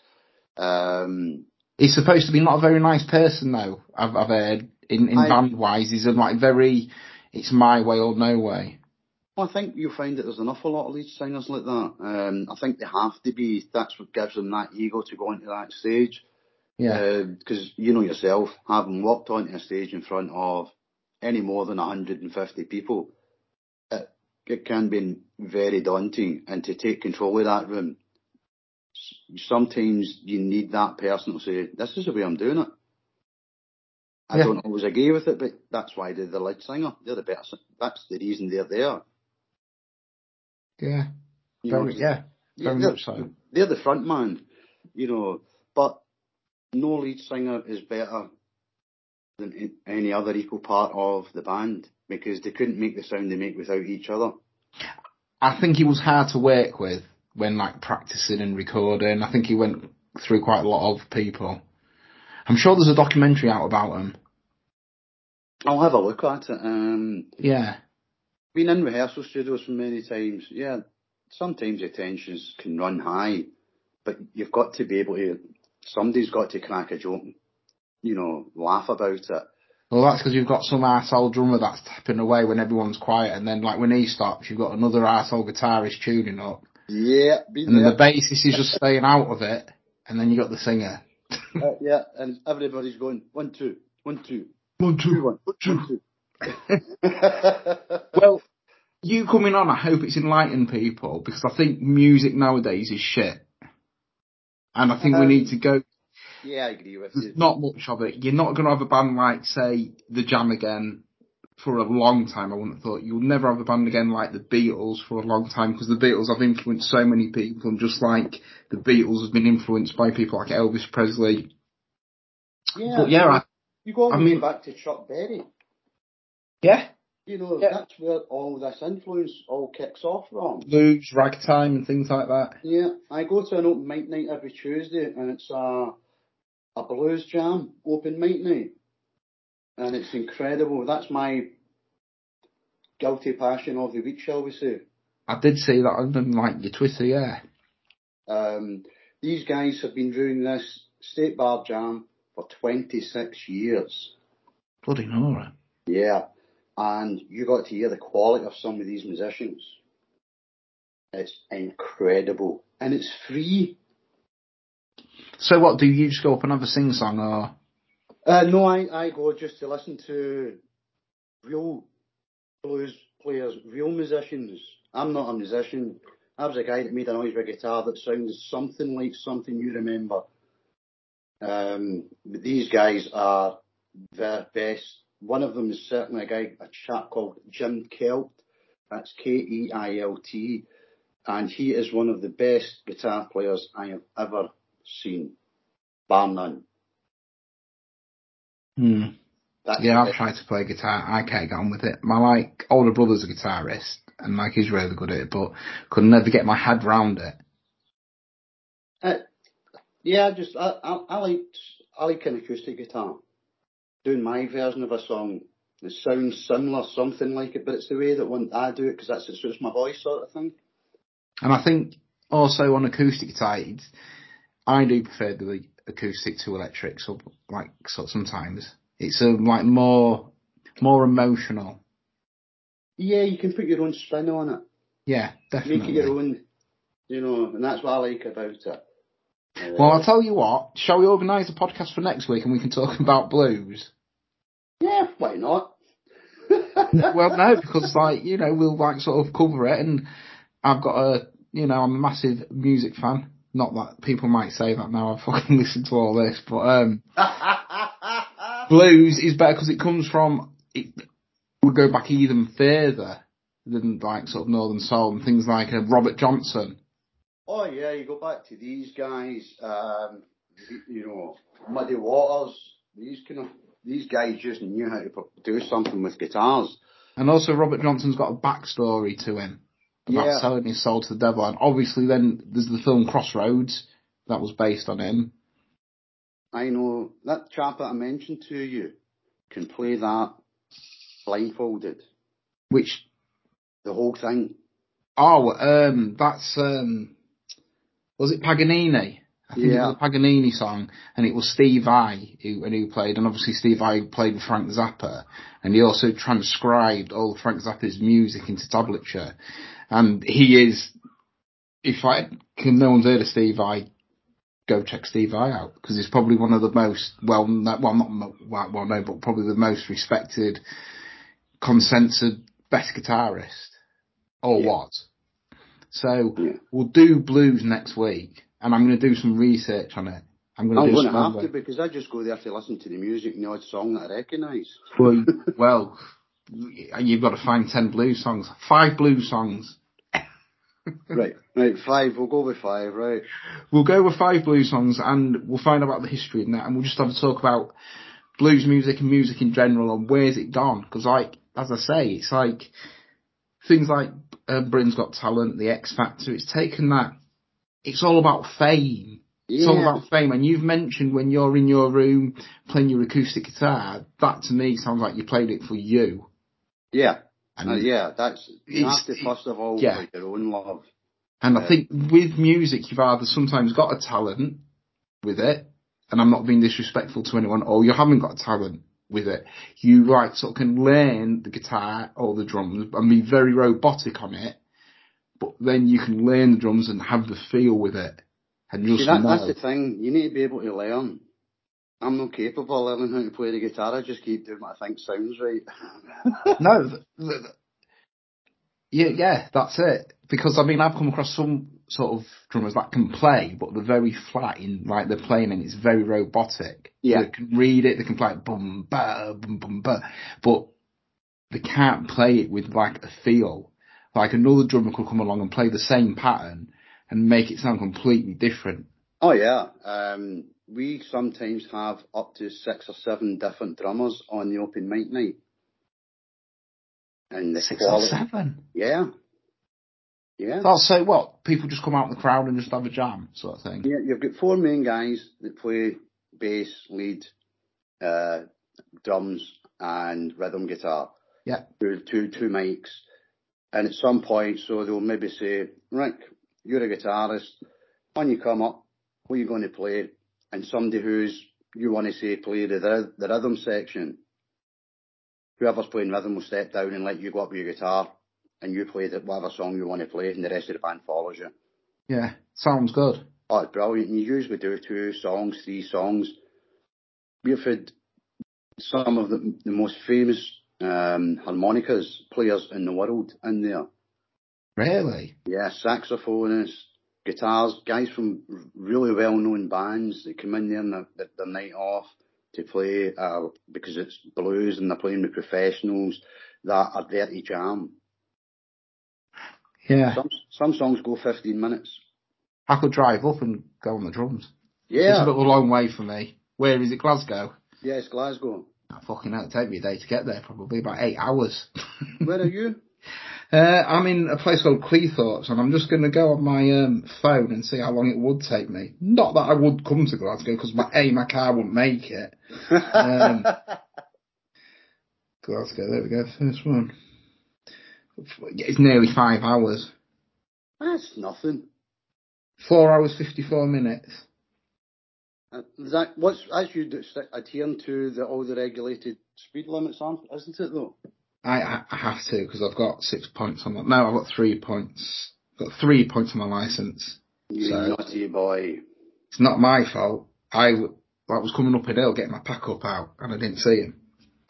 Um, He's supposed to be not a very nice person though. I've, I've heard in, in I- band wise, he's a, like very, it's my way or no way. well, I think you'll find that there's an awful lot of lead singers like that. Um, I think they have to be. That's what gives them that ego to go into that stage. Yeah. Uh, because you know yourself, having walked onto a stage in front of any more than 150 people, it, it can be very daunting. And to take control of that room, sometimes you need that person to say, "This is the way I'm doing it." I Yeah. don't always agree with it, but that's why they're the lead singer. They're the better. That's the reason they're there. yeah. You know, yeah. Very they're- much so. They're the front man, you know, no lead singer is better than any other equal part of the band because they couldn't make the sound they make without each other. I think he was hard to work with when like practicing and recording. I think he went through quite a lot of people. I'm sure there's a documentary out about him. I'll have a look at it. Um, Yeah. been in rehearsal studios for many times. Yeah, sometimes the tensions can run high, but you've got to be able to. Somebody's got to crack a joke, you know, laugh about it. Well, that's because you've got some arsehole drummer that's tapping away when everyone's quiet, and then like when he stops, you've got another arsehole guitarist tuning up, Yeah, been and then the bassist is just staying out of it, and then you got the singer. Uh, yeah, and everybody's going one two, one two, One, two one, one two. Well, you coming on, I hope it's enlightened people because I think music nowadays is shit. And I think we Um, need to go, yeah, I agree with you. not much of it. You're not going to have a band like, say, The Jam again for a long time, I wouldn't have thought. You'll never have a band again like The Beatles for a long time because the Beatles have influenced so many people and just like the Beatles have been influenced by people like Elvis Presley. Yeah, But yeah, I, you go all I mean- back to Chuck Berry. yeah, You know, Yeah. that's where all this influence all kicks off from. blues, ragtime and things like that. Yeah, I go to an open mic night every Tuesday, and it's a a blues jam open mic night, and it's incredible. That's my guilty passion of the week, shall we say? I did see that on like your Twitter, yeah. Um, these guys have been doing this state bar jam for 26 years. Bloody Nora. Yeah, and you got to hear the quality of some of these musicians. It's incredible, and it's free. So what, do you just go up and have a sing song or? Uh, no, I, I go just to listen to real blues players, real musicians. I'm not a musician. I was a guy that made a noise with a guitar that sounds something like something you remember. Um, these guys are the best. One of them is certainly a guy, a chap called Jim Keilt. That's K-E-I-L-T. And he is one of the best guitar players I have ever seen. Bar none. Hmm. That's Yeah, I've tried to play guitar. I can't get on with it. My like older brother's a guitarist, and like he's really good at it, but could never get my head round it. Uh, yeah, just I, I, I like I like an acoustic guitar. Doing my version of a song, it sounds similar, something like it, but it's the way that one I do it because that's it suits my voice, sort of thing. And I think also on acoustic it's, I do prefer the acoustic to electric. So like so sometimes it's a like more more emotional. Yeah, you can put your own spin on it, Yeah, definitely. make it your own, you know, and that's what I like about it. Well, I'll tell you what. Shall we organise a podcast for next week and we can talk about blues? yeah, why not? well, no, because like you know we'll like sort of cover it, and I've got a you know I'm a massive music fan. Not that people might say that now. I've fucking listened to all this, but um, blues is better because it comes from. It, we go back even further than like sort of Northern Soul and things like uh, Robert Johnson. Oh yeah, you go back to these guys, um, you know, Muddy Waters. These kind of these guys just knew how to do something with guitars. And also Robert Johnson's got a backstory to him about Yeah. selling his soul to the devil. And obviously then there's the film Crossroads that was based on him. I know that chap that I mentioned to you can play that blindfolded. Which The whole thing. oh um that's um was it Paganini? I think it was a Paganini song and it was Steve Vai who and who played and obviously Steve Vai played with Frank Zappa and he also transcribed all Frank Zappa's music into tablature. And he is if I can no one's heard of Steve Vai, go check Steve Vai out because he's probably one of the most well, well not well, well known, but probably the most respected, consensus best guitarist, or Yeah. was. So Yeah. we'll do blues next week, and I'm going to do some research on it. I'm going to I'm do going to have to because I just go there to listen to the music and the odd song that I recognise. well, well, you've got to find ten blues songs, five blues songs. right, right, five. We'll go with five, right? We'll go with five blues songs, and we'll find out about the history and that, and we'll just have a talk about blues music and music in general and where's it gone. Because, like, as I say, it's like things like uh, Britain's Got Talent, The X Factor. It's taken that. It's all about fame. It's all about fame. And you've mentioned when you're in your room playing your acoustic guitar, that to me sounds like you played it for you. Yeah, And, uh, yeah. That's you the first of all yeah. your own love. and I think with music, you've either sometimes got a talent with it, and I'm not being disrespectful to anyone, or you haven't got a talent with it. You like sort of can learn the guitar or the drums and be very robotic on it, but then you can learn the drums and have the feel with it. And just See, that, that's the thing. You need to be able to learn. I'm not capable of learning how to play the guitar. I just keep doing what I think sounds right. No, th- th- yeah, yeah, that's it. Because I mean, I've come across some sort of drummers that can play, but they're very flat in like they're playing, and it's very robotic. Yeah. they can read it, they can play it bum ba bum bum ba, but they can't play it with like a feel. Like another drummer could come along and play the same pattern and make it sound completely different. Oh yeah. Um, we sometimes have up to six or seven different drummers on the open mic night. And the Six or seven. yeah, yeah. I'll say what people just come out in the crowd and just have a jam sort of thing. Yeah, you've got four main guys that play bass, lead, uh, drums, and rhythm guitar. Yeah. Two, two, two mics. And at some point, so they'll maybe say, Rick, you're a guitarist. When you come up, what are you going to play? And somebody who's, you want to say, play the, the rhythm section. Whoever's playing rhythm will step down and let you go up with your guitar and you play the, whatever song you want to play and the rest of the band follows you. Yeah, sounds good. Oh, it's brilliant. And you usually do two songs, three songs. We've had some of the, the most famous um, harmonicas players in the world in there. Really? Yeah, saxophonists, guitars, guys from really well-known bands that come in there on the, the, the night off to play uh, because it's blues and they're playing with professionals that are there to jam. Yeah. Some some songs go 15 minutes. I could drive up and go on the drums. Yeah. It's a little long way for me. Where is it? Glasgow? yeah, it's Glasgow. Oh, fucking hell, it'd take me a day to get there, probably about eight hours. Where are you? Uh, I'm in a place called Cleethorpes, and I'm just going to go on my um, phone and see how long it would take me. Not that I would come to Glasgow, because my A, my car wouldn't make it. Um, Glasgow, there we go, first one. It's nearly five hours. That's nothing. Four hours, 54 minutes. Uh, that what's as you do, adhering to the all the regulated speed limits, aren't isn't it though? I, I have to, because I've got six points on my, no, I've got three points. I've got three points on my licence. You So- naughty boy. It's not my fault. I, w- I was coming up a hill getting my pack up out and I didn't see him.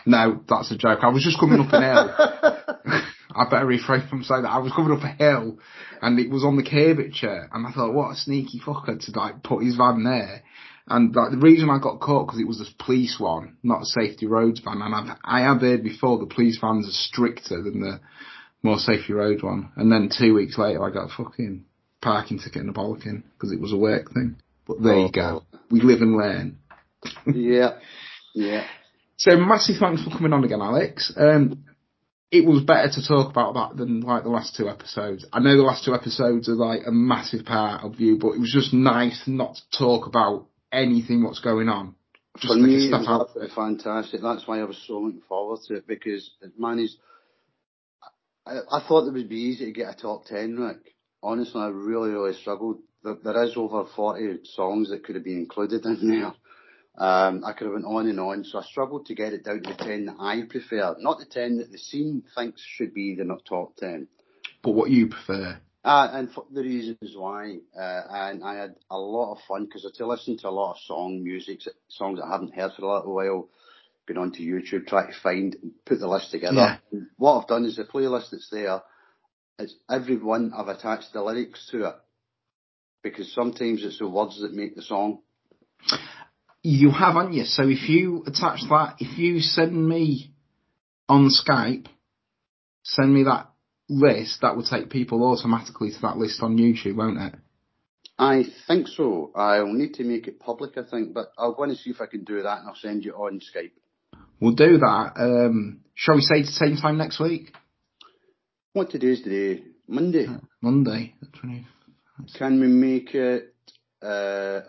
No, that's a joke. I was just coming up an hill. I better refrain from saying that. I was coming up a hill and it was on the curvature and I thought, what a sneaky fucker to like put his van there. And like the reason I got caught because it was a police one, not a safety roads van. And I've, I have heard before the police vans are stricter than the more safety road one. And then two weeks later I got a fucking parking ticket and a bollocking because it was a work thing. But there you go. We live and learn. yeah, yeah. So massive thanks for coming on again, Alex. Um, it was better to talk about that than like the last two episodes. I know the last two episodes are like a massive part of you, but it was just nice not to talk about anything what's going on. Just For me, was out. absolutely fantastic. That's why I was so looking forward to it because it managed. I, I thought it would be easy to get a top ten, Rick. Honestly, I really, really struggled. There, there is over forty songs that could have been included in there. Um, I could have went on and on, so I struggled to get it down to the ten that I prefer, not the ten that the scene thinks should be the top ten. But what you prefer? Uh, and for the reasons why, uh, and I had a lot of fun because I to listen to a lot of song music, songs I haven't heard for a little while, been onto YouTube, try to find, and put the list together. Yeah. What I've done is the playlist that's there, it's every one I've attached the lyrics to it. Because sometimes it's the words that make the song. You have, haven't you? So if you attach that, if you send me on Skype, send me that list, that will take people automatically to that list on YouTube, won't it? I think so. I'll need to make it public, I think, but I'll go and see if I can do that and I'll send you on Skype. We'll do that. Um, shall we say the same time next week? What today's today? Monday. Monday, the 20th. Can we make it uh,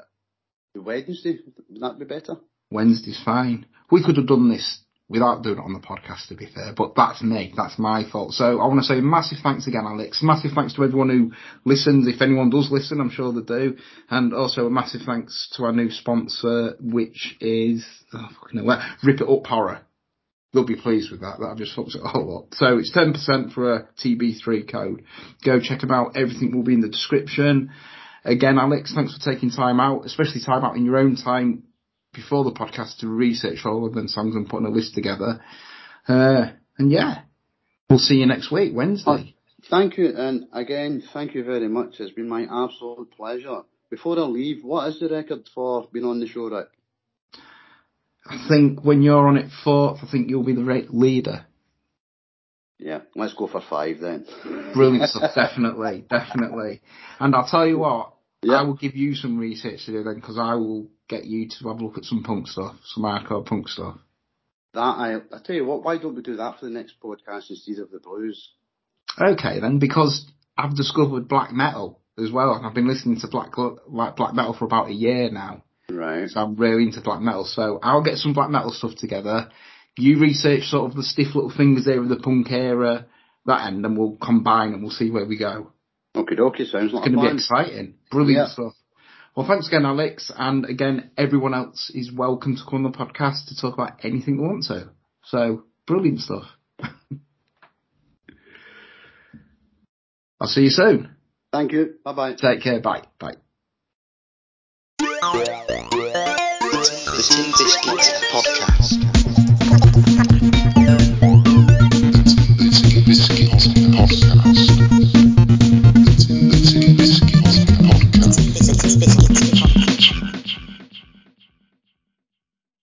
Wednesday? Would be better? Wednesday's fine. We could have done this without doing it on the podcast, to be fair, but that's me. That's my fault. So I want to say massive thanks again, Alex. Massive thanks to everyone who listens. If anyone does listen, I'm sure they do. And also a massive thanks to our new sponsor, which is, oh, fucking Rip It Up Horror. They'll be pleased with that. That just fucks it all up. So it's 10% for a TB3 code. Go check them out. Everything will be in the description. Again, Alex, thanks for taking time out, especially time out in your own time before the podcast to research all of them songs and putting a list together. Uh, and yeah, we'll see you next week, Wednesday. Thank you, and again, thank you very much. It's been my absolute pleasure. Before I leave, what is the record for being on the show, Rick? I think when you're on it fourth, I think you'll be the rate leader. Yeah, let's go for five then. Brilliant stuff, definitely, definitely. And I'll tell you what, Yeah. I will give you some research to do then, because I will get you to have a look at some punk stuff, some hardcore punk stuff. That I, I tell you what, why don't we do that for the next podcast instead of the blues? Okay then, because I've discovered black metal as well, and I've been listening to black like black metal for about a year now. Right. So I'm really into black metal. So I'll get some black metal stuff together. You research sort of the stiff little fingers there of the punk era, that end, and we'll combine and we'll see where we go. Okay, dokie, sounds like It's going to be exciting. Brilliant Yeah. stuff. Well, thanks again, Alex. And again, everyone else is welcome to come on the podcast to talk about anything they want to. So, brilliant stuff. I'll see you soon. Thank you. Bye bye. Take care. Bye. Bye. The Tin Biscuit Podcast.